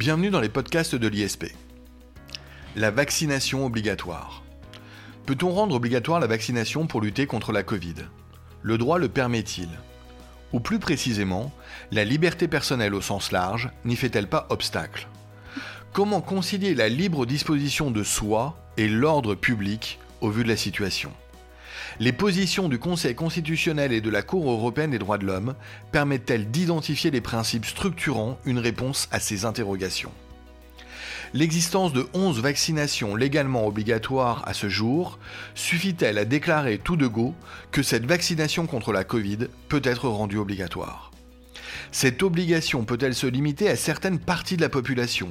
Bienvenue dans les podcasts de l'ISP. La vaccination obligatoire. Peut-on rendre obligatoire la vaccination pour lutter contre la Covid? Le droit le permet-il? Ou plus précisément, la liberté personnelle au sens large n'y fait-elle pas obstacle? Comment concilier la libre disposition de soi et l'ordre public au vu de la situation? Les positions du Conseil constitutionnel et de la Cour européenne des droits de l'homme permettent-elles d'identifier les principes structurant une réponse à ces interrogations. L'existence de 11 vaccinations légalement obligatoires à ce jour suffit-elle à déclarer tout de go que cette vaccination contre la Covid peut être rendue obligatoire? Cette obligation peut-elle se limiter à certaines parties de la population,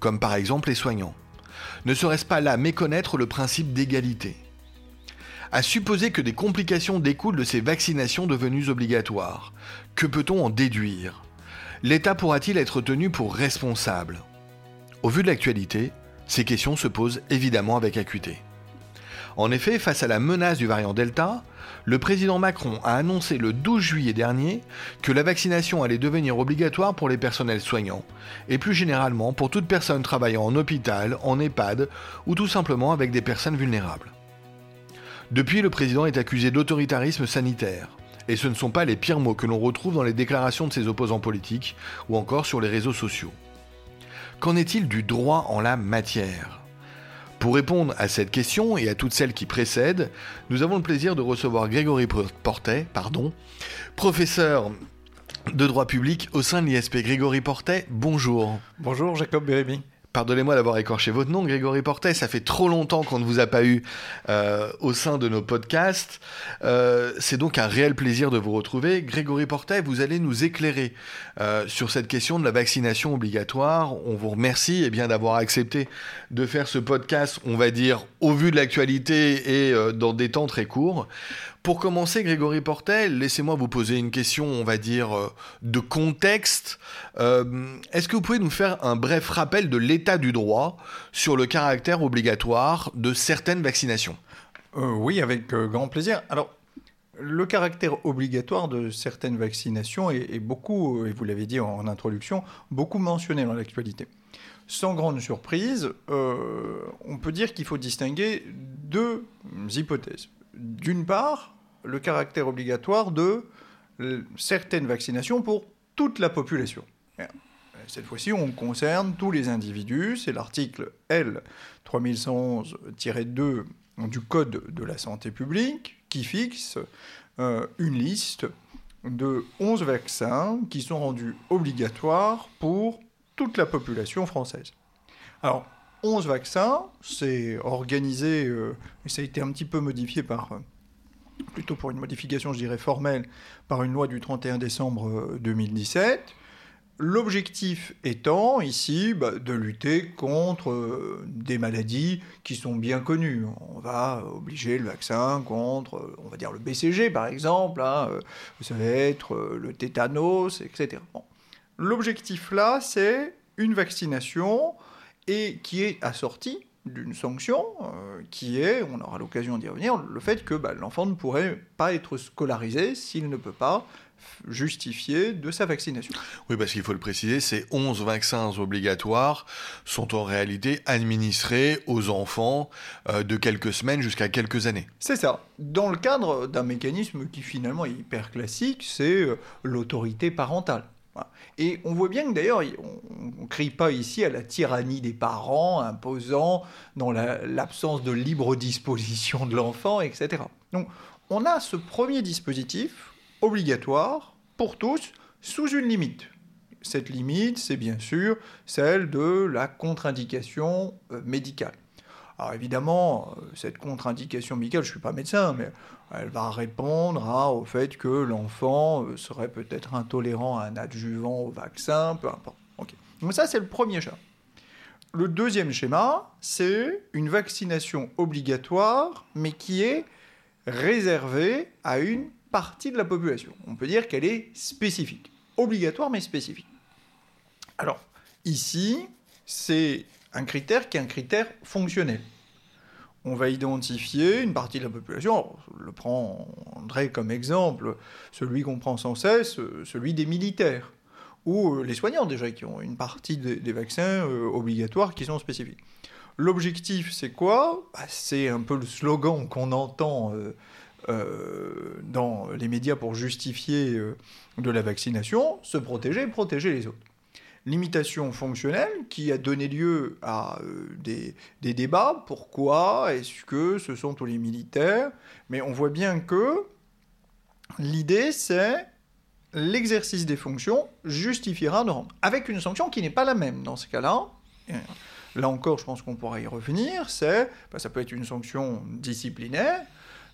comme par exemple les soignants? Ne serait-ce pas là méconnaître le principe d'égalité? À supposer que des complications découlent de ces vaccinations devenues obligatoires. Que peut-on en déduire? L'État pourra-t-il être tenu pour responsable? Au vu de l'actualité, ces questions se posent évidemment avec acuité. En effet, face à la menace du variant Delta, le président Macron a annoncé le 12 juillet dernier que la vaccination allait devenir obligatoire pour les personnels soignants, et plus généralement pour toute personne travaillant en hôpital, en EHPAD ou tout simplement avec des personnes vulnérables. Depuis, le président est accusé d'autoritarisme sanitaire. Et ce ne sont pas les pires mots que l'on retrouve dans les déclarations de ses opposants politiques ou encore sur les réseaux sociaux. Qu'en est-il du droit en la matière? Pour répondre à cette question et à toutes celles qui précèdent, nous avons le plaisir de recevoir Grégory Portet, pardon, professeur de droit public au sein de l'ISP. Grégory Portet, bonjour. Bonjour Jacob Bérémy. Pardonnez-moi d'avoir écorché votre nom, Grégory Portet. Ça fait trop longtemps qu'on ne vous a pas eu euh, au sein de nos podcasts. Euh, c'est donc un réel plaisir de vous retrouver. Grégory Portet, vous allez nous éclairer euh, sur cette question de la vaccination obligatoire. On vous remercie eh bien d'avoir accepté de faire ce podcast, on va dire, au vu de l'actualité et dans des temps très courts. Pour commencer, Grégory Portel, laissez-moi vous poser une question, on va dire, euh, de contexte. Euh, est-ce que vous pouvez nous faire un bref rappel de l'état du droit sur le caractère obligatoire de certaines vaccinations? Euh, Oui, avec grand plaisir. Alors, le caractère obligatoire de certaines vaccinations est, beaucoup, et vous l'avez dit en, introduction, beaucoup mentionné dans l'actualité. Sans grande surprise, on peut dire qu'il faut distinguer deux hypothèses. D'une part, le caractère obligatoire de euh, certaines vaccinations pour toute la population. Cette fois-ci, on concerne tous les individus. C'est l'article L 3111-2 du Code de la santé publique qui fixe euh, une liste de 11 vaccins qui sont rendus obligatoires pour toute la population française. Alors, 11 vaccins, c'est organisé, euh, ça a été un petit peu modifié par plutôt pour une modification, je dirais, formelle, par une loi du 31 décembre 2017. Euh, L'objectif étant ici bah, de lutter contre euh, des maladies qui sont bien connues. On va obliger le vaccin contre, euh, on va dire le BCG par exemple, hein, ça va être le tétanos, etc. L'objectif là, c'est une vaccination et qui est assortie d'une sanction euh, qui est, on aura l'occasion d'y revenir, le fait que bah, l'enfant ne pourrait pas être scolarisé s'il ne peut pas justifier de sa vaccination. Oui, parce qu'il faut le préciser, ces 11 vaccins obligatoires sont en réalité administrés aux enfants euh, de quelques semaines jusqu'à quelques années. C'est ça. Dans le cadre d'un mécanisme qui finalement est hyper classique, c'est euh, l'autorité parentale. Et on voit bien que d'ailleurs, on ne crie pas ici à la tyrannie des parents imposant dans l'absence de libre disposition de l'enfant, etc. Donc on a ce premier dispositif obligatoire pour tous sous une limite. Cette limite, c'est bien sûr celle de la contre-indication euh, médicale. Alors évidemment, euh, cette contre-indication médicale, je ne suis pas médecin, mais elle va répondre au fait que l'enfant euh, serait peut-être intolérant à un adjuvant au vaccin, peu importe. Donc ça, c'est le premier schéma. Le deuxième schéma, c'est une vaccination obligatoire, mais qui est réservée à une partie de la population. On peut dire qu'elle est spécifique. Obligatoire, mais spécifique. Alors, ici, c'est un critère qui est un critère fonctionnel. On va identifier une partie de la population, je le prends André comme exemple, celui qu'on prend sans cesse, celui des militaires, ou les soignants déjà, qui ont une partie des, vaccins obligatoires qui sont spécifiques. L'objectif, c'est quoi? Bah, C'est un peu le slogan qu'on entend dans les médias pour justifier de la vaccination, se protéger et protéger les autres limitation fonctionnelle qui a donné lieu à euh, des, débats. Pourquoi Est-ce que ce sont tous les militaires? Mais on voit bien que l'idée, c'est l'exercice des fonctions justifiera de rendre. Avec une sanction qui n'est pas la même dans ce cas-là. Là encore, je pense qu'on pourra y revenir. C'est, bah, ça peut être une sanction disciplinaire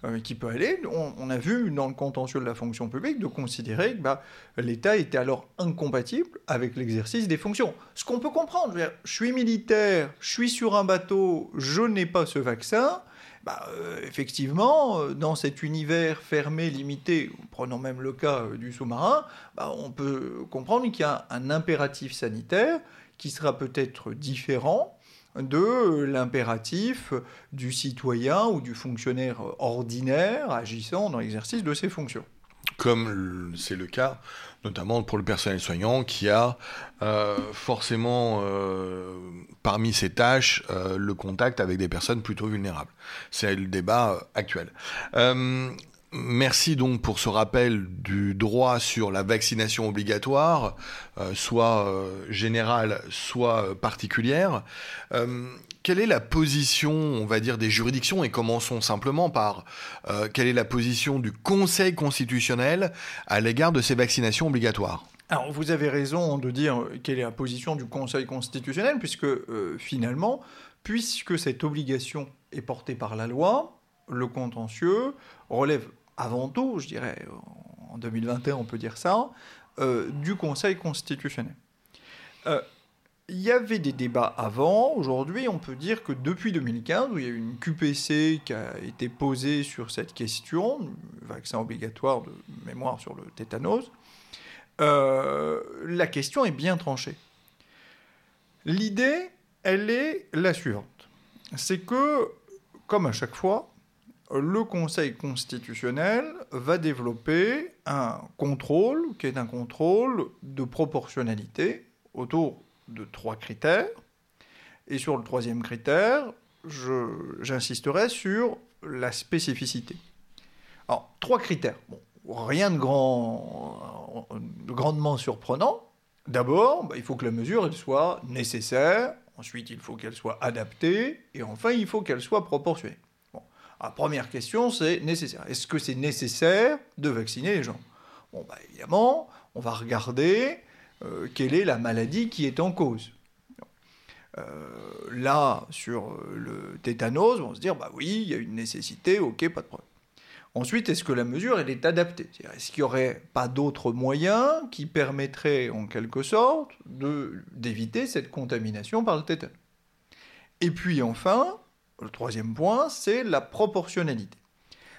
euh, qui peut aller. On, a vu dans le contentieux de la fonction publique de considérer que bah, l'État était alors incompatible avec l'exercice des fonctions. Ce qu'on peut comprendre, je, suis militaire, je suis sur un bateau, je n'ai pas ce vaccin. Bah, euh, effectivement, euh, dans cet univers fermé, limité, prenons même le cas du sous-marin, bah, on peut comprendre qu'il y a un impératif sanitaire qui sera peut-être différent de l'impératif du citoyen ou du fonctionnaire ordinaire agissant dans l'exercice de ses fonctions. Comme c'est le cas notamment pour le personnel soignant qui a euh, forcément euh, parmi ses tâches euh, le contact avec des personnes plutôt vulnérables. C'est le débat actuel. Merci donc pour ce rappel du droit sur la vaccination obligatoire, euh, soit euh, générale, soit euh, particulière. quelle est la position, on va dire, des juridictions et commençons simplement par quelle est la position du Conseil constitutionnel à l'égard de ces vaccinations obligatoires? Alors, vous avez raison de dire quelle est la position du Conseil constitutionnel, puisque finalement, puisque cette obligation est portée par la loi, le contentieux relève avant tout, je dirais, en 2021 on peut dire ça, euh, du Conseil constitutionnel. Euh, il y avait des débats avant. Aujourd'hui, on peut dire que depuis 2015, où il y a eu une QPC qui a été posée sur cette question, vaccin obligatoire de mémoire sur le tétanos, euh, la question est bien tranchée. L'idée, elle est la suivante. C'est que, comme à chaque fois, le Conseil constitutionnel va développer un contrôle qui est un contrôle de proportionnalité autour de trois critères. Et sur le troisième critère, j'insisterai sur la spécificité. Alors, trois critères. rien de, grand, de grandement surprenant. D'abord, bah, il faut que la mesure soit nécessaire. Ensuite, il faut qu'elle soit adaptée. Et enfin, il faut qu'elle soit proportionnée. La première question, c'est nécessaire. Est-ce que c'est nécessaire de vacciner les gens? Bon, bah, évidemment, on va regarder euh, quelle est la maladie qui est en cause. Euh, là, sur le tétanos, on va se dire, bah oui, il y a une nécessité, ok, pas de problème. Ensuite, est-ce que la mesure, elle est adaptée? Est-ce qu'il n'y aurait pas d'autres moyens qui permettraient, en quelque sorte, d'éviter cette contamination par le tétanos? Et puis enfin, le troisième point, c'est la proportionnalité.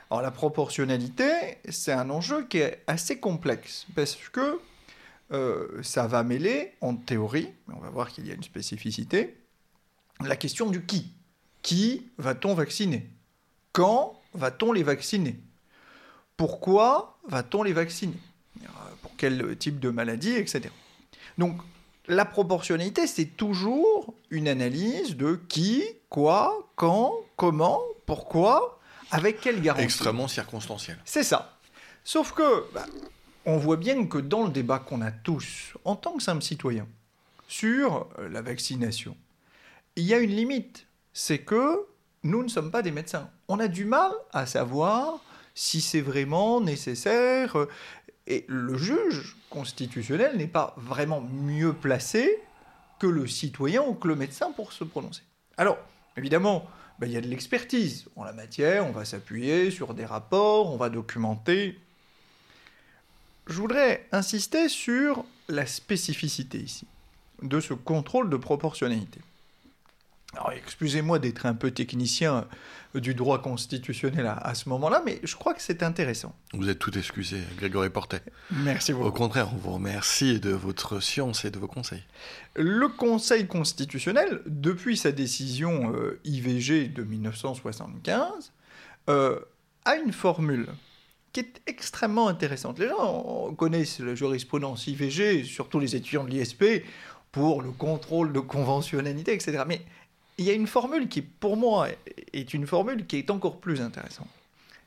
Alors la proportionnalité, c'est un enjeu qui est assez complexe parce que euh, ça va mêler, en théorie, mais on va voir qu'il y a une spécificité, la question du qui. Qui va-t-on vacciner? Quand va-t-on les vacciner? Pourquoi va-t-on les vacciner? Pour quel type de maladie, etc. Donc la proportionnalité, c'est toujours une analyse de qui, quoi, quand, comment, pourquoi, avec quelle garantie. Extrêmement circonstanciel. C'est ça. Sauf que, bah, on voit bien que dans le débat qu'on a tous, en tant que simple citoyen, sur euh, la vaccination, il y a une limite. C'est que nous ne sommes pas des médecins. On a du mal à savoir si c'est vraiment nécessaire. Et le juge constitutionnel n'est pas vraiment mieux placé que le citoyen ou que le médecin pour se prononcer. Alors, évidemment, ben, il y a de l'expertise en la matière, on va s'appuyer sur des rapports, on va documenter. Je voudrais insister sur la spécificité ici de ce contrôle de proportionnalité. Alors, excusez-moi d'être un peu technicien du droit constitutionnel à, ce moment-là, mais je crois que c'est intéressant. Vous êtes tout excusé, Grégory Portet. Merci beaucoup. Au contraire, on vous remercie de votre science et de vos conseils. Le Conseil constitutionnel, depuis sa décision IVG de 1975, euh, a une formule qui est extrêmement intéressante. Les gens connaissent la jurisprudence IVG, surtout les étudiants de l'ISP, pour le contrôle de conventionnalité, etc. Mais il y a une formule qui, pour moi, est une formule qui est encore plus intéressante.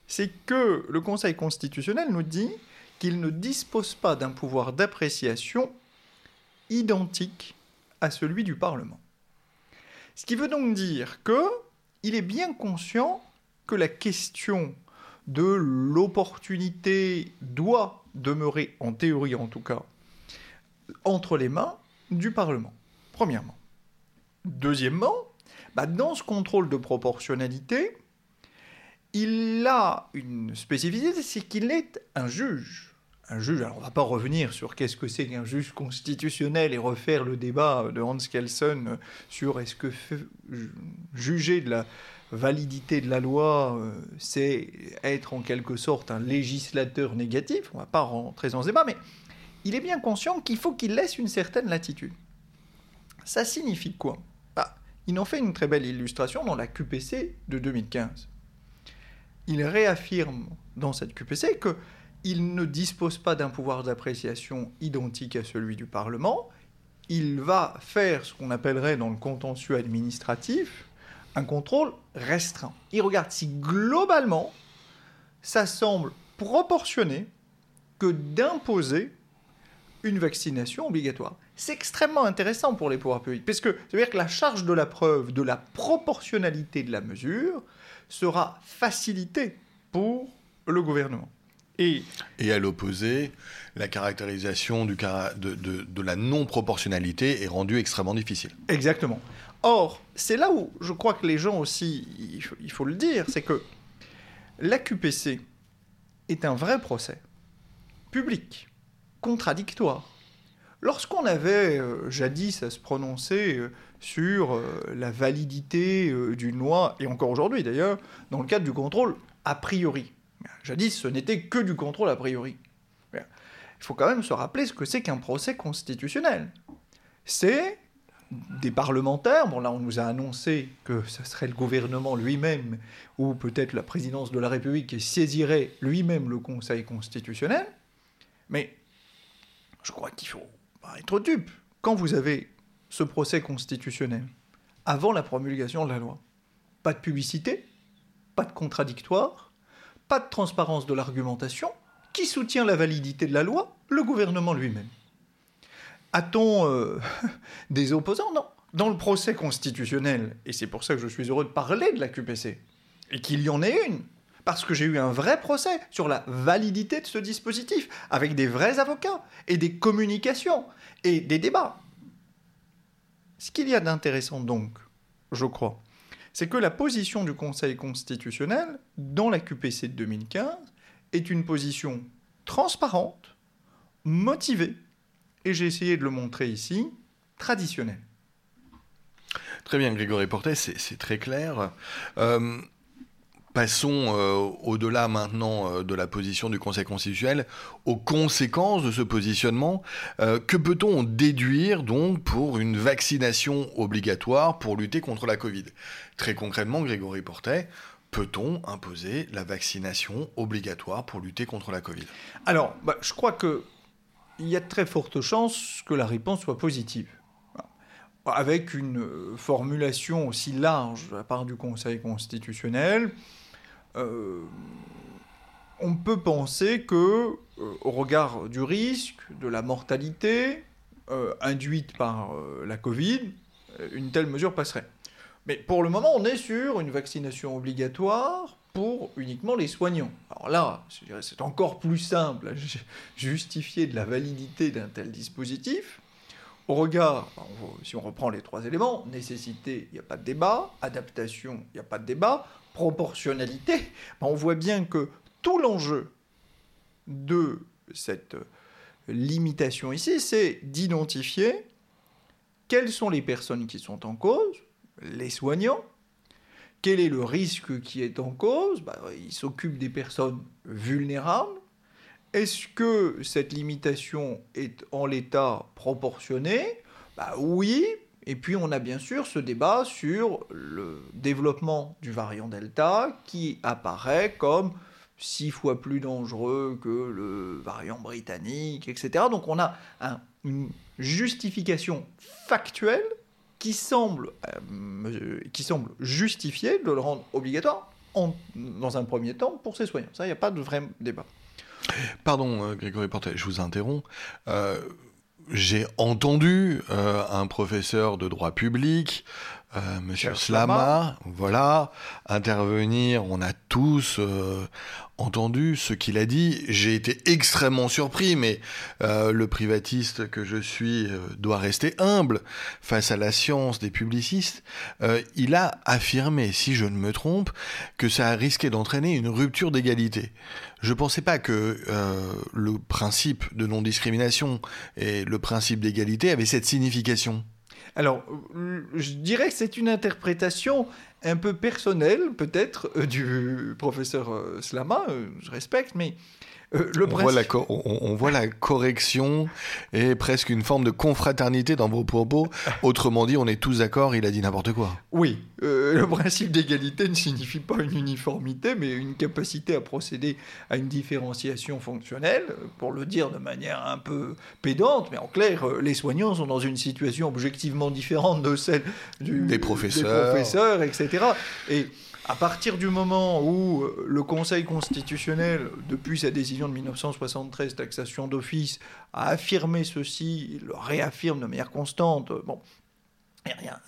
C'est que le Conseil constitutionnel nous dit qu'il ne dispose pas d'un pouvoir d'appréciation identique à celui du Parlement. Ce qui veut donc dire que il est bien conscient que la question de l'opportunité doit demeurer, en théorie en tout cas, entre les mains du Parlement, premièrement. Deuxièmement, bah, dans ce contrôle de proportionnalité, il a une spécificité, c'est qu'il est un juge. Un juge, alors on ne va pas revenir sur qu'est-ce que c'est qu'un juge constitutionnel et refaire le débat de Hans Kelsen sur est-ce que juger de la validité de la loi, euh, c'est être en quelque sorte un législateur négatif. On ne va pas rentrer dans ce débat, mais il est bien conscient qu'il faut qu'il laisse une certaine latitude. Ça signifie quoi? Il en fait une très belle illustration dans la QPC de 2015. Il réaffirme dans cette QPC que il ne dispose pas d'un pouvoir d'appréciation identique à celui du Parlement. Il va faire ce qu'on appellerait dans le contentieux administratif un contrôle restreint. Il regarde si globalement, ça semble proportionné que d'imposer une vaccination obligatoire. C'est extrêmement intéressant pour les pouvoirs publics, parce que ça veut dire que la charge de la preuve de la proportionnalité de la mesure sera facilitée pour le gouvernement. Et, et à l'opposé, la caractérisation du, de, de, de la non-proportionnalité est rendue extrêmement difficile. Exactement. Or, c'est là où je crois que les gens aussi, il faut, le dire, c'est que l'AQPC est un vrai procès, public, contradictoire. Lorsqu'on avait euh, jadis à se prononcer euh, sur euh, la validité d'une loi, et encore aujourd'hui d'ailleurs, dans le cadre du contrôle a priori, jadis ce n'était que du contrôle a priori. Il faut quand même se rappeler ce que c'est qu'un procès constitutionnel. C'est des parlementaires. Bon, là, on nous a annoncé que ce serait le gouvernement lui-même ou peut-être la présidence de la République qui saisirait lui-même le Conseil constitutionnel. Mais je crois qu'il faut pas être dupe. Quand vous avez ce procès constitutionnel, avant la promulgation de la loi, pas de publicité, pas de contradictoire, pas de transparence de l'argumentation, qui soutient la validité de la loi? Le gouvernement lui-même. A-t-on euh, des opposants? Non. Dans le procès constitutionnel, et c'est pour ça que je suis heureux de parler de la QPC, et qu'il y en ait une, parce que j'ai eu un vrai procès sur la validité de ce dispositif, avec des vrais avocats, et des communications, et des débats. Ce qu'il y a d'intéressant donc, je crois, c'est que la position du Conseil constitutionnel dans la QPC de 2015 est une position transparente, motivée, et j'ai essayé de le montrer ici, traditionnel. Très bien, Grégory Portet, c'est très clair. Euh, passons euh, au-delà maintenant euh, de la position du Conseil constitutionnel aux conséquences de ce positionnement. que peut-on déduire donc pour une vaccination obligatoire pour lutter contre la Covid? Très concrètement, Grégory Portet, peut-on imposer la vaccination obligatoire pour lutter contre la Covid? Alors, bah, je crois que il y a de très fortes chances que la réponse soit positive. Avec une euh, formulation aussi large de la part du Conseil constitutionnel, euh, on peut penser que, euh, au regard du risque, de la mortalité induite par la Covid, une telle mesure passerait. Mais pour le moment, on est sur une vaccination obligatoire pour uniquement les soignants. Alors là, c'est encore plus simple à justifier de la validité d'un tel dispositif. Au regard, si on reprend les trois éléments, nécessité, il n'y a pas de débat, adaptation, il n'y a pas de débat, proportionnalité, ben, on voit bien que tout l'enjeu de cette limitation ici, c'est d'identifier quelles sont les personnes qui sont en cause, les soignants, quel est le risque qui est en cause bah, Il s'occupe des personnes vulnérables. Est-ce que cette limitation est en l'état proportionné? Bah, Oui. Et puis on a bien sûr ce débat sur le développement du variant Delta qui apparaît comme six fois plus dangereux que le variant britannique, etc. Donc on a une justification factuelle qui semble, euh, de le rendre obligatoire dans un premier temps pour ses soignants. Ça, il n'y a pas de vrai débat. Pardon, euh, Grégory Portet, je vous interromps. Euh, j'ai entendu un professeur de droit public euh, Monsieur Slama, voilà, intervenir. On a tous euh, entendu ce qu'il a dit. J'ai été extrêmement surpris, mais euh, le privatiste que je suis doit rester humble face à la science des publicistes. il a affirmé, si je ne me trompe, que ça a risqué d'entraîner une rupture d'égalité. Je ne pensais pas que le principe de non-discrimination et le principe d'égalité avaient cette signification. Alors, euh, je dirais que c'est une interprétation un peu personnelle, peut-être, euh, du professeur euh, Slama, je respecte, mais euh, on, voit la on, voit la correction et presque une forme de confraternité dans vos propos. Autrement dit, on est tous d'accord, il a dit n'importe quoi. Oui, euh, le principe d'égalité ne signifie pas une uniformité, mais une capacité à procéder à une différenciation fonctionnelle, pour le dire de manière un peu pédante, mais en clair, euh, les soignants sont dans une situation objectivement différente de celle des professeurs, des professeurs etc. Et à partir du moment où euh, le Conseil constitutionnel, depuis sa décision de 1973, taxation d'office, a affirmé ceci, le réaffirme de manière constante, euh, bon,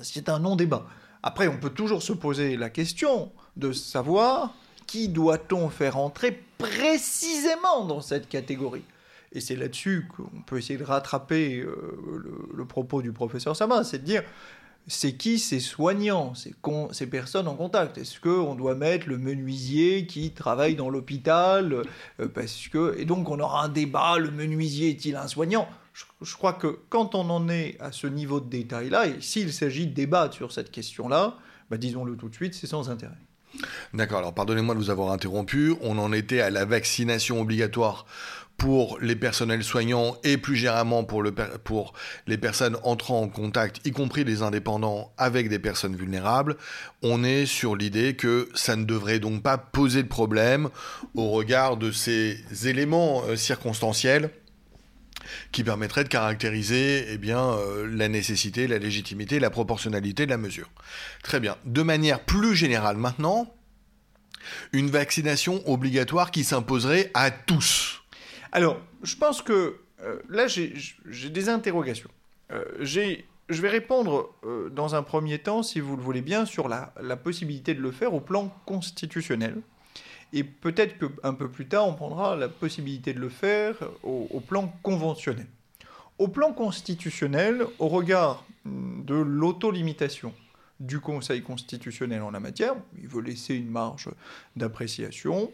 c'est un non-débat. Après, on peut toujours se poser la question de savoir qui doit-on faire entrer précisément dans cette catégorie. Et c'est là-dessus qu'on peut essayer de rattraper euh, le, propos du professeur Sama, c'est de dire c'est qui ces soignants, ces, ces personnes en contact? Est-ce qu'on doit mettre le menuisier qui travaille dans l'hôpital euh, parce que Et donc on aura un débat, le menuisier est-il un soignant? Je, crois que quand on en est à ce niveau de détail-là, et s'il s'agit de débattre sur cette question-là, bah, disons-le tout de suite, c'est sans intérêt. D'accord, alors pardonnez-moi de vous avoir interrompu, on en était à la vaccination obligatoire pour les personnels soignants et plus généralement pour, le, pour les personnes entrant en contact, y compris les indépendants, avec des personnes vulnérables, on est sur l'idée que ça ne devrait donc pas poser de problème au regard de ces éléments euh, circonstanciels qui permettraient de caractériser eh bien, euh, la nécessité, la légitimité, la proportionnalité de la mesure. Très bien. De manière plus générale maintenant, une vaccination obligatoire qui s'imposerait à tous alors, je pense que euh, là, j'ai des interrogations. Euh, je vais répondre euh, dans un premier temps, si vous le voulez bien, sur la, possibilité de le faire au plan constitutionnel. Et peut-être qu'un peu plus tard, on prendra la possibilité de le faire au, plan conventionnel. Au plan constitutionnel, au regard de l'autolimitation du Conseil constitutionnel en la matière, il veut laisser une marge d'appréciation,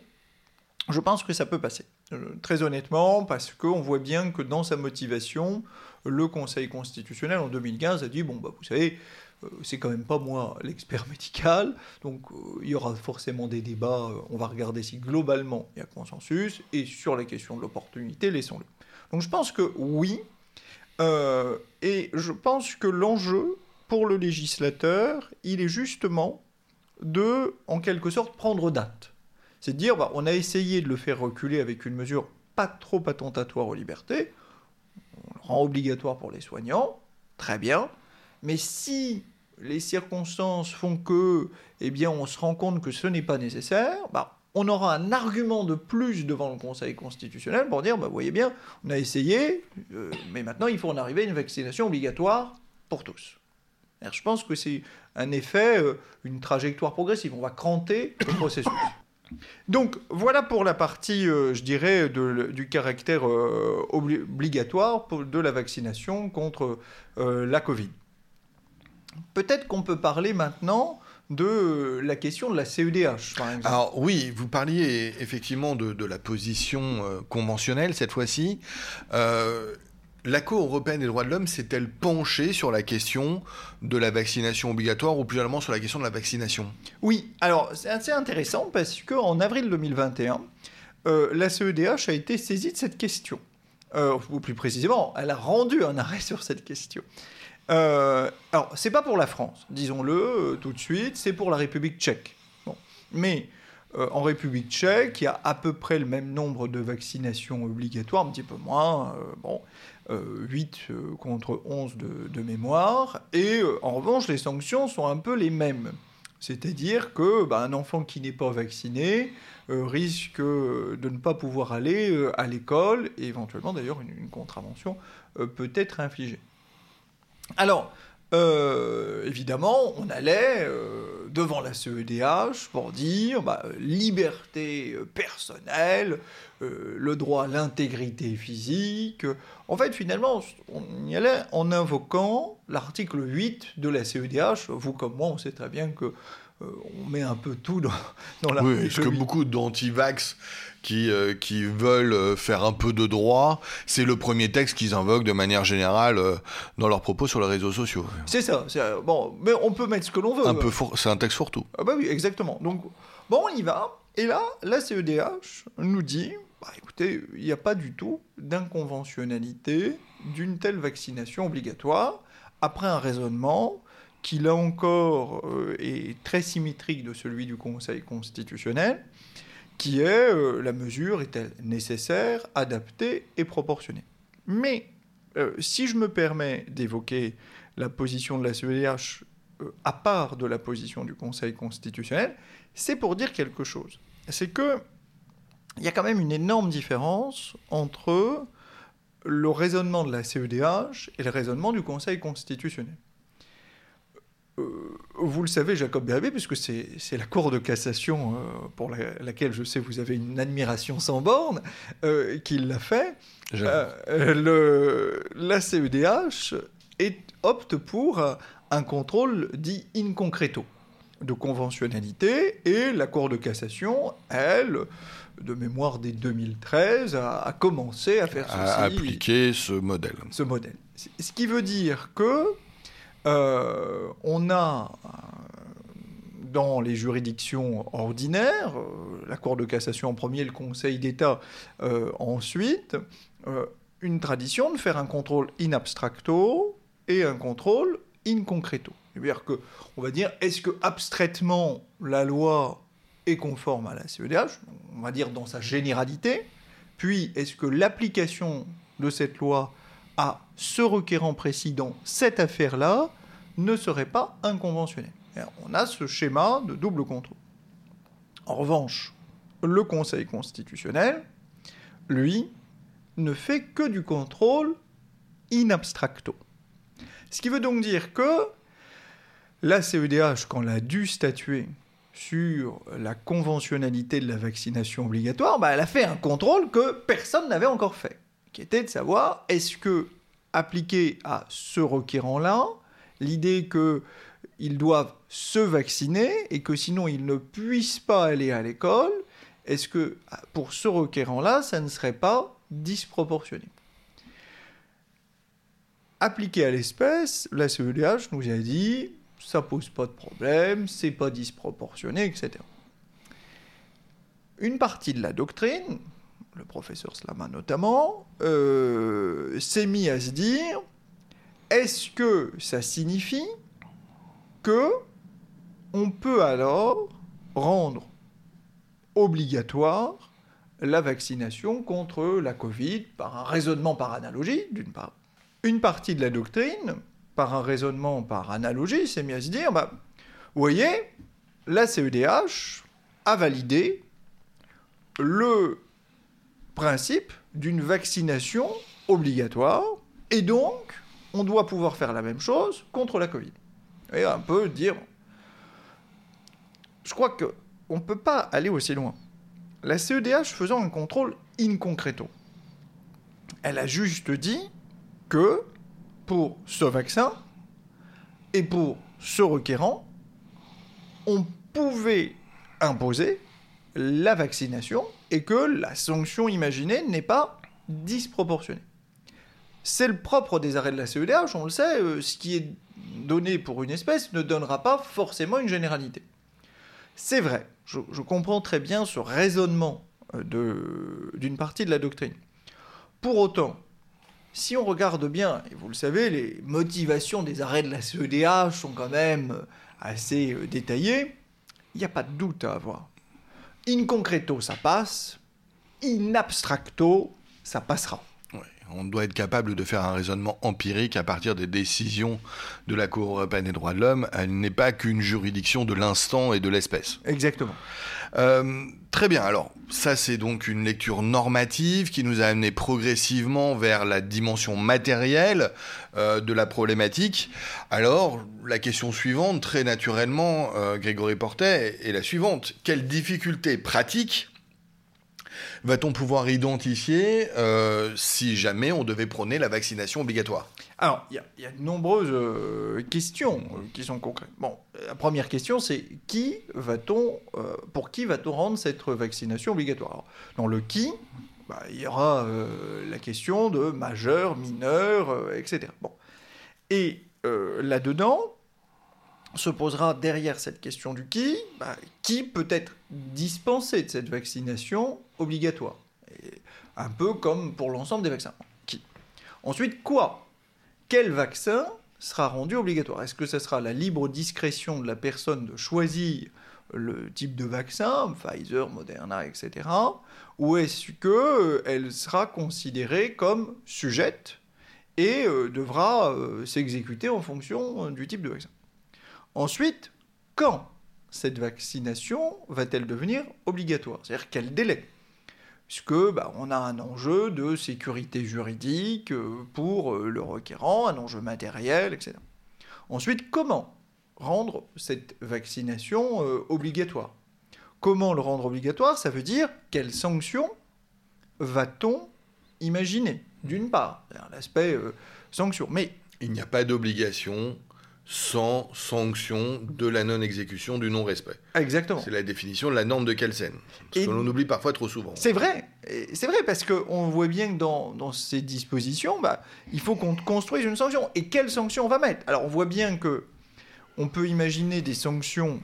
je pense que ça peut passer. Euh, très honnêtement, parce qu'on voit bien que dans sa motivation, le Conseil constitutionnel en 2015 a dit bon bah vous savez, euh, c'est quand même pas moi l'expert médical, donc euh, il y aura forcément des débats. on va regarder si globalement il y a consensus et sur la question de l'opportunité, laissons-le. Donc je pense que oui, et je pense que l'enjeu pour le législateur, il est justement de, en quelque sorte, prendre date. C'est de dire, bah, on a essayé de le faire reculer avec une mesure pas trop attentatoire aux libertés, on le rend obligatoire pour les soignants, très bien, mais si les circonstances font que, eh bien, on se rend compte que ce n'est pas nécessaire, bah, on aura un argument de plus devant le Conseil constitutionnel pour dire, bah, vous voyez bien, on a essayé, euh, mais maintenant il faut en arriver à une vaccination obligatoire pour tous. je pense que c'est un effet, euh, une trajectoire progressive. On va cranter le processus. Donc voilà pour la partie, euh, je dirais, du caractère euh, obligatoire de la vaccination contre euh, la Covid. Peut-être qu'on peut parler maintenant de la question de la CEDH, par exemple. Alors oui, vous parliez effectivement de, de la position conventionnelle cette fois-ci la Cour européenne des droits de l'homme s'est-elle penchée sur la question de la vaccination obligatoire ou plus généralement sur la question de la vaccination? Oui, alors c'est assez intéressant parce qu'en avril 2021, euh, la CEDH a été saisie de cette question. Euh, ou plus précisément, elle a rendu un arrêt sur cette question. Euh, alors, c'est pas pour la France, disons-le euh, tout de suite, c'est pour la République tchèque. Mais euh, en République tchèque, il y a à peu près le même nombre de vaccinations obligatoires, un petit peu moins, euh, bon, 8 contre 11 de, mémoire. Et en revanche, les sanctions sont un peu les mêmes. C'est-à-dire que bah, un enfant qui n'est pas vacciné risque de ne pas pouvoir aller à l'école et éventuellement d'ailleurs une, contravention peut être infligée. Alors, euh, évidemment, on allait euh, devant la CEDH pour dire bah, liberté euh, personnelle, le droit à l'intégrité physique. En fait, finalement, on y allait en invoquant l'article 8 de la CEDH. Vous comme moi, on sait très bien que on met un peu tout dans, dans la... Oui, parce que beaucoup d'anti-vax qui, euh, qui veulent euh, faire un peu de droit, c'est le premier texte qu'ils invoquent de manière générale euh, dans leurs propos sur les réseaux sociaux. C'est ça. Bon, mais on peut mettre ce que l'on veut. Un peu c'est un texte fourre-tout. Ah bah oui, exactement. Donc, bon, on y va. Et là, la CEDH nous dit, bah, écoutez, il n'y a pas du tout d'inconventionnalité d'une telle vaccination obligatoire, après un raisonnement qui, là encore, est très symétrique de celui du Conseil constitutionnel, qui est euh, la mesure est-elle nécessaire, adaptée et proportionnée. Mais euh, si je me permets d'évoquer la position de la CEDH euh, à part de la position du Conseil constitutionnel, c'est pour dire quelque chose. C'est que il y a quand même une énorme différence entre le raisonnement de la CEDH et le raisonnement du Conseil constitutionnel. Euh, vous le savez, Jacob Bérébé, puisque c'est la Cour de cassation euh, pour laquelle je sais vous avez une admiration sans borne, euh, qui l'a fait. le, la CEDH est, opte pour un contrôle dit in concreto de conventionnalité et la Cour de cassation, elle, de mémoire dès 2013, a, commencé à faire ceci. À appliquer ce modèle. Ce modèle. Ce qui veut dire que euh, on a euh, dans les juridictions ordinaires, euh, la Cour de cassation en premier, le Conseil d'État ensuite, une tradition de faire un contrôle in abstracto et un contrôle in concreto. C'est-à-dire que, on va dire, est-ce que abstraitement la loi est conforme à la CEDH On va dire dans sa généralité. Puis, est-ce que l'application de cette loi à ce requérant précis dans cette affaire-là ne serait pas inconventionnel. On a ce schéma de double contrôle. En revanche, le Conseil constitutionnel, lui, ne fait que du contrôle in abstracto. Ce qui veut donc dire que la CEDH, quand elle a dû statuer sur la conventionnalité de la vaccination obligatoire, bah, elle a fait un contrôle que personne n'avait encore fait, qui était de savoir est-ce que, appliqué à ce requérant-là, l'idée qu'ils doivent se vacciner et que sinon ils ne puissent pas aller à l'école, est-ce que pour ce requérant-là, ça ne serait pas disproportionné? Appliqué à l'espèce, la CEDH nous a dit ça pose pas de problème, c'est pas disproportionné, etc. Une partie de la doctrine, le professeur Slama notamment, euh, s'est mis à se dire est-ce que ça signifie que on peut alors rendre obligatoire la vaccination contre la Covid par un raisonnement par analogie, d'une part? Une partie de la doctrine, par un raisonnement par analogie, s'est mis à se dire, bah, vous voyez, la CEDH a validé le principe d'une vaccination obligatoire, et donc on doit pouvoir faire la même chose contre la Covid. Et un peu dire, je crois que on ne peut pas aller aussi loin. La CEDH faisant un contrôle in concreto, elle a juste dit que pour ce vaccin et pour ce requérant, on pouvait imposer la vaccination et que la sanction imaginée n'est pas disproportionnée. C'est le propre des arrêts de la CEDH, on le sait, euh, ce qui est donné pour une espèce ne donnera pas forcément une généralité. C'est vrai, je, comprends très bien ce raisonnement euh, d'une partie de la doctrine. Pour autant, si on regarde bien, et vous le savez, les motivations des arrêts de la CEDH sont quand même assez euh, détaillées, il n'y a pas de doute à avoir. In concreto, ça passe. In abstracto, ça passera. On doit être capable de faire un raisonnement empirique à partir des décisions de la Cour européenne des droits de l'homme. Elle n'est pas qu'une juridiction de l'instant et de l'espèce. Exactement. Euh, très bien, alors ça c'est donc une lecture normative qui nous a amené progressivement vers la dimension matérielle euh, de la problématique. Alors la question suivante, très naturellement, euh, Grégory Portet, est la suivante. Quelles difficultés pratiques va-t-on pouvoir identifier euh, si jamais on devait prôner la vaccination obligatoire? Alors, il y, a de nombreuses euh, questions euh, qui sont concrètes. Bon, la première question, c'est qui va-t-on, pour qui va-t-on rendre cette vaccination obligatoire? Dans le qui, bah, il y aura la question de majeur, mineur, etc. Bon. Et là-dedans, se posera derrière cette question du qui, bah, qui peut être dispensé de cette vaccination obligatoire. un peu comme pour l'ensemble des vaccins. Qui Ensuite, quoi? Quel vaccin sera rendu obligatoire? Est-ce que ce sera la libre discrétion de la personne de choisir le type de vaccin, Pfizer, Moderna, etc. Ou est-ce qu'elle sera considérée comme sujette et euh, devra euh, s'exécuter en fonction du type de vaccin? Ensuite, quand cette vaccination va-t-elle devenir obligatoire? C'est-à-dire quel délai? Puisque bah, on a un enjeu de sécurité juridique euh, pour euh, le requérant, un enjeu matériel, etc. Ensuite, comment rendre cette vaccination euh, obligatoire? Comment le rendre obligatoire? Ça veut dire quelles sanctions va-t-on imaginer? D'une part, l'aspect sanction. Mais il n'y a pas d'obligation sans sanction de la non-exécution du non-respect. Exactement. C'est la définition de la norme de Kelsen, ce que l'on oublie parfois trop souvent. C'est vrai, c'est vrai parce qu'on voit bien que dans, dans ces dispositions, bah, il faut qu'on construise une sanction. Et quelle sanction on va mettre? Alors on voit bien que on peut imaginer des sanctions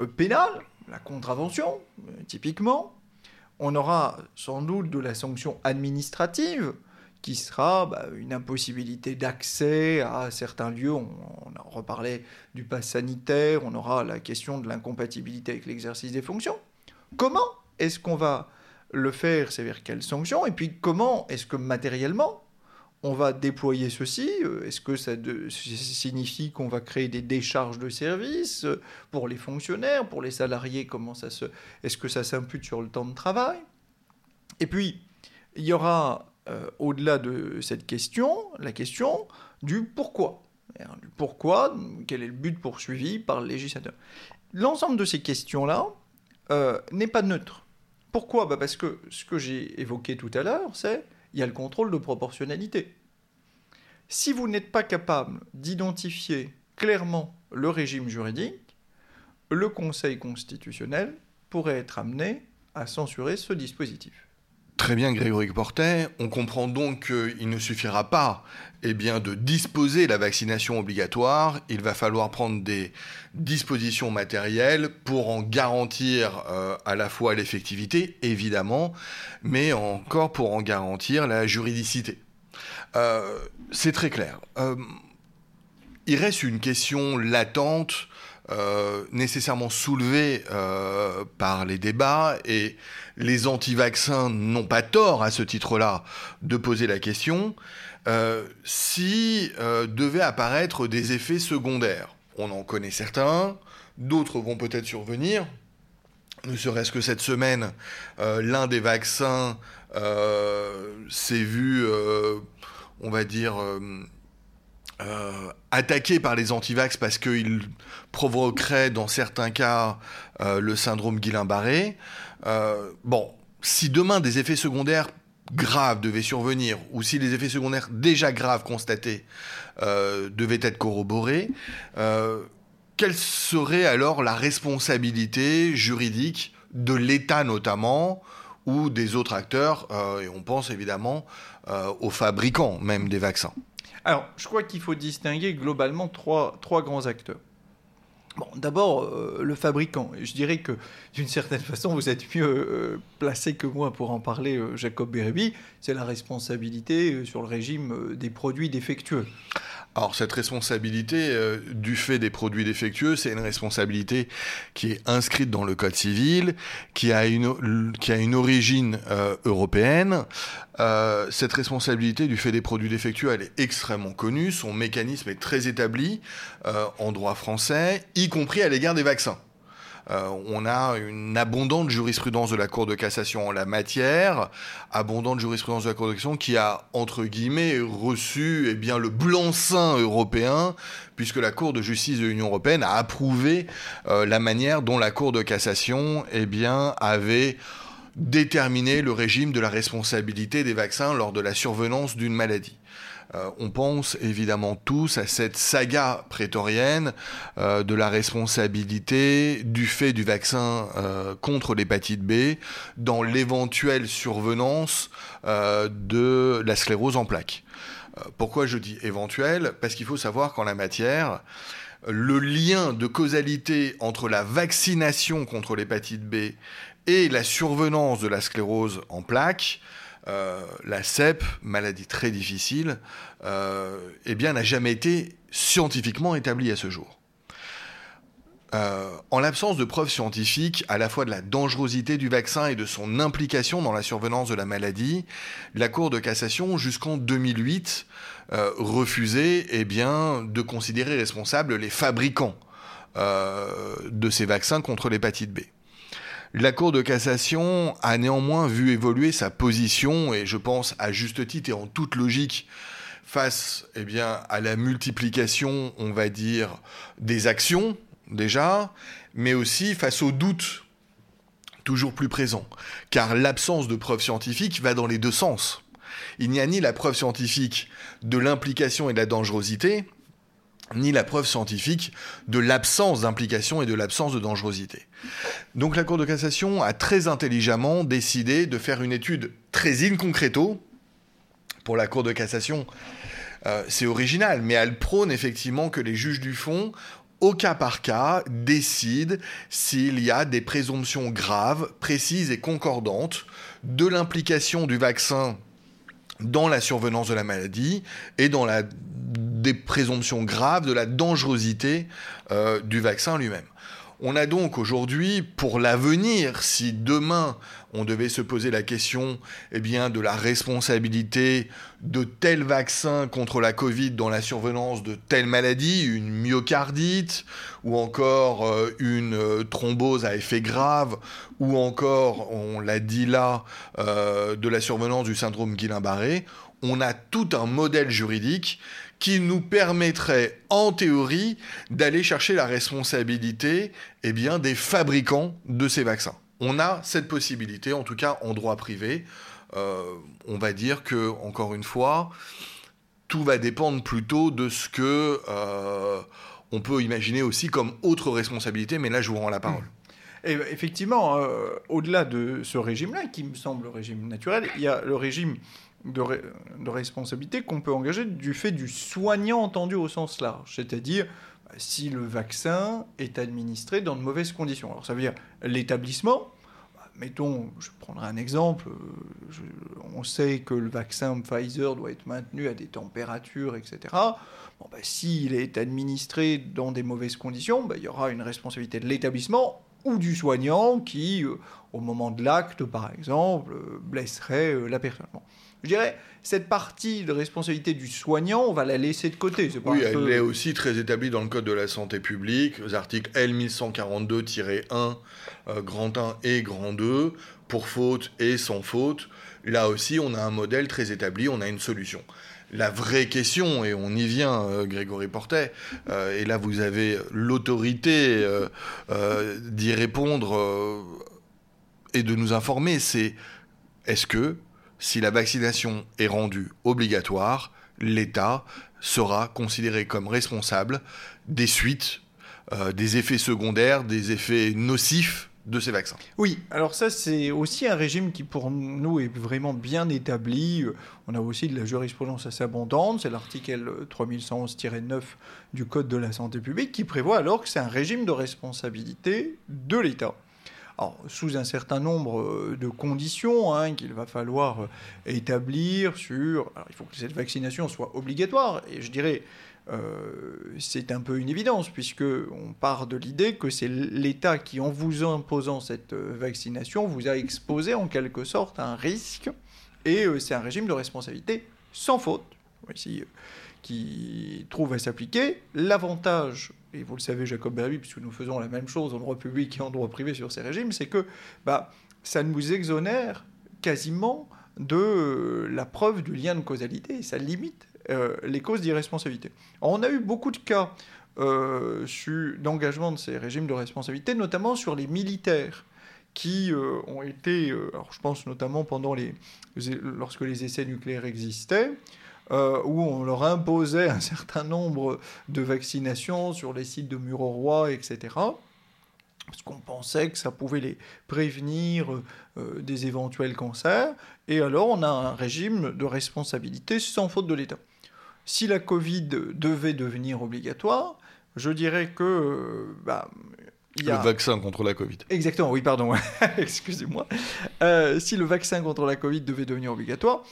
euh, pénales, la contravention, euh, typiquement. On aura sans doute de la sanction administrative, qui sera bah, une impossibilité d'accès à certains lieux. On, a reparlé du pass sanitaire, on aura la question de l'incompatibilité avec l'exercice des fonctions. Comment est-ce qu'on va le faire? C'est vers quelles sanctions? Et puis comment est-ce que matériellement on va déployer ceci? Euh, Est-ce que ça signifie qu'on va créer des décharges de services euh, pour les fonctionnaires, pour les salariés? Comment ça se Est-ce que ça s'impute sur le temps de travail? Et puis il y aura euh, au-delà de cette question, la question du pourquoi. Du pourquoi, quel est le but poursuivi par le législateur. L'ensemble de ces questions-là euh, n'est pas neutre. Pourquoi? Bah Parce que ce que j'ai évoqué tout à l'heure, c'est il y a le contrôle de proportionnalité. Si vous n'êtes pas capable d'identifier clairement le régime juridique, le Conseil constitutionnel pourrait être amené à censurer ce dispositif. Très bien, Grégory Portet. On comprend donc qu'il ne suffira pas eh bien, de disposer la vaccination obligatoire. Il va falloir prendre des dispositions matérielles pour en garantir euh, à la fois l'effectivité, évidemment, mais encore pour en garantir la juridicité. Euh, c'est très clair. Euh, il reste une question latente euh, nécessairement soulevé euh, par les débats et les anti-vaccins n'ont pas tort à ce titre-là de poser la question. Euh, si devaient apparaître des effets secondaires, on en connaît certains, d'autres vont peut-être survenir. Ne serait-ce que cette semaine, l'un des vaccins s'est vu, on va dire, euh, par les antivax parce qu'il provoquerait dans certains cas euh, le syndrome Guillain-Barré. Euh, bon, si demain des effets secondaires graves devaient survenir, ou si les effets secondaires déjà graves constatés devaient être corroborés, quelle serait alors la responsabilité juridique de l'État notamment, ou des autres acteurs, et on pense évidemment aux fabricants même des vaccins? Alors, je crois qu'il faut distinguer globalement trois, grands acteurs. D'abord, euh, le fabricant. Je dirais que d'une certaine façon, vous êtes mieux euh, placé que moi pour en parler, euh, Jacob Bérébi. C'est la responsabilité sur le régime des produits défectueux. Alors cette responsabilité du fait des produits défectueux, c'est une responsabilité qui est inscrite dans le Code civil, qui a une, qui a une origine européenne. cette responsabilité du fait des produits défectueux, elle est extrêmement connue, son mécanisme est très établi en droit français, y compris à l'égard des vaccins. Euh, on a une abondante jurisprudence de la Cour de cassation en la matière, abondante jurisprudence de la Cour de cassation qui a, entre guillemets, reçu eh bien, le blanc-seing européen, puisque la Cour de justice de l'Union européenne a approuvé euh, la manière dont la Cour de cassation eh bien, avait déterminé le régime de la responsabilité des vaccins lors de la survenance d'une maladie. Euh, on pense évidemment tous à cette saga prétorienne euh, de la responsabilité du fait du vaccin euh, contre l'hépatite B dans l'éventuelle survenance de la sclérose en plaques. pourquoi je dis éventuelle? Parce qu'il faut savoir qu'en la matière, le lien de causalité entre la vaccination contre l'hépatite B et la survenance de la sclérose en plaques la CEP, maladie très difficile, euh, eh bien, n'a jamais été scientifiquement établie à ce jour. Euh, en l'absence de preuves scientifiques à la fois de la dangerosité du vaccin et de son implication dans la survenance de la maladie, la Cour de cassation, jusqu'en 2008, refusait eh bien, de considérer responsables les fabricants de ces vaccins contre l'hépatite B. La Cour de cassation a néanmoins vu évoluer sa position, et je pense à juste titre et en toute logique, face eh à la multiplication, on va dire, des actions, déjà, mais aussi face aux doutes toujours plus présents. Car l'absence de preuves scientifiques va dans les deux sens. Il n'y a ni la preuve scientifique de l'implication et de la dangerosité, ni la preuve scientifique de l'absence d'implication et de l'absence de dangerosité. Donc la Cour de cassation a très intelligemment décidé de faire une étude très in concreto. Pour la Cour de cassation, euh, c'est original, mais elle prône effectivement que les juges du fond, au cas par cas, décident s'il y a des présomptions graves, précises et concordantes de l'implication du vaccin dans la survenance de la maladie et dans la des présomptions graves de la dangerosité euh, du vaccin lui-même. On a donc aujourd'hui, pour l'avenir, si demain on devait se poser la question eh de la responsabilité de tel vaccin contre la Covid dans la survenance de telle maladie, une myocardite, ou encore euh, une euh, thrombose à effet grave, ou encore, on l'a dit là, de la survenance du syndrome Guillain-Barré, on a tout un modèle juridique qui nous permettrait, en théorie, d'aller chercher la responsabilité eh bien, des fabricants de ces vaccins. On a cette possibilité, en tout cas en droit privé. Euh, on va dire que, encore une fois, tout va dépendre plutôt de ce que euh, on peut imaginer aussi comme autre responsabilité, mais là je vous rends la parole. Et effectivement, euh, au-delà de ce régime-là, qui me semble le régime naturel, il y a le régime de, responsabilité qu'on peut engager du fait du soignant entendu au sens large, c'est-à-dire si le vaccin est administré dans de mauvaises conditions. Alors ça veut dire l'établissement, mettons, je prendrai un exemple, on sait que le vaccin Pfizer doit être maintenu à des températures, etc. Bon, bah, S'il est administré dans des mauvaises conditions, il y aura une responsabilité de l'établissement ou du soignant qui, euh, au moment de l'acte, par exemple, euh, blesserait euh, la personne. Je dirais, cette partie de responsabilité du soignant, on va la laisser de côté. oui, elle est aussi très établie dans le Code de la santé publique, aux articles L1142-1, grand 1 et grand 2, pour faute et sans faute. Là aussi, on a un modèle très établi, on a une solution. La vraie question, et on y vient, Grégory Portet, et là vous avez l'autorité d'y répondre et de nous informer, c'est est-ce que si la vaccination est rendue obligatoire, l'État sera considéré comme responsable des suites, euh, des effets secondaires, des effets nocifs de ces vaccins. Oui, alors ça c'est aussi un régime qui pour nous est vraiment bien établi. On a aussi de la jurisprudence assez abondante, c'est l'article 3111-9 du Code de la santé publique qui prévoit alors que c'est un régime de responsabilité de l'État. Alors, sous un certain nombre euh, de conditions hein, qu'il va falloir euh, établir sur... Il faut que cette vaccination soit obligatoire, et je dirais, euh, c'est un peu une évidence, puisque on part de l'idée que c'est l'État qui, en vous imposant cette euh, vaccination, vous a exposé en quelque sorte à un risque, et c'est un régime de responsabilité sans faute, ici, qui trouve à s'appliquer. L'avantage, et vous le savez, Jacob Berby, puisque nous faisons la même chose en droit public et en droit privé sur ces régimes, c'est que bah, ça nous exonère quasiment de la preuve du lien de causalité, ça limite euh, les causes d'irresponsabilité. On a eu beaucoup de cas euh, d'engagement de ces régimes de responsabilité, notamment sur les militaires qui euh, ont été, alors je pense notamment pendant les, lorsque les essais nucléaires existaient, où on leur imposait un certain nombre de vaccinations sur les sites de Muroroy, etc. Parce qu'on pensait que ça pouvait les prévenir des éventuels cancers. Et alors on a un régime de responsabilité sans faute de l'État si la Covid devait devenir obligatoire, je dirais que... Euh, bah, a... Le vaccin contre la Covid. Exactement, oui, pardon, excusez-moi. Euh, si le vaccin contre la Covid devait devenir obligatoire,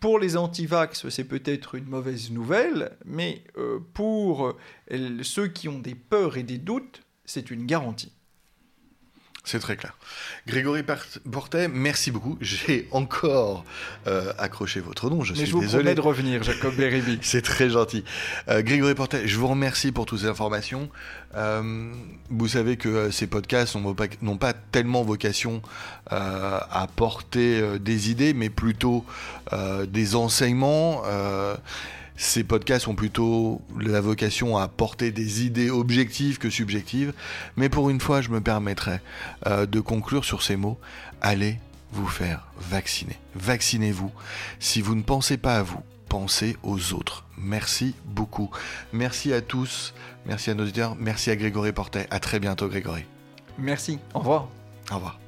pour les antivax, c'est peut-être une mauvaise nouvelle, mais euh, pour ceux qui ont des peurs et des doutes, c'est une garantie. C'est très clair. Grégory Portet, merci beaucoup. J'ai encore euh, accroché votre nom. Je Mais je vous promets de revenir, Jacob Beribi. C'est très gentil. Euh, Grégory Portet, je vous remercie pour toutes ces informations. Euh, vous savez que ces podcasts n'ont pas, tellement vocation à porter des idées, mais plutôt des enseignements ces podcasts ont plutôt la vocation à porter des idées objectives que subjectives, mais pour une fois, je me permettrai euh, de conclure sur ces mots. Allez vous faire vacciner. Vaccinez-vous. Si vous ne pensez pas à vous, pensez aux autres. Merci beaucoup. Merci à tous. Merci à nos auditeurs. Merci à Grégory Portet. À très bientôt, Grégory. Merci. Au revoir. Au revoir.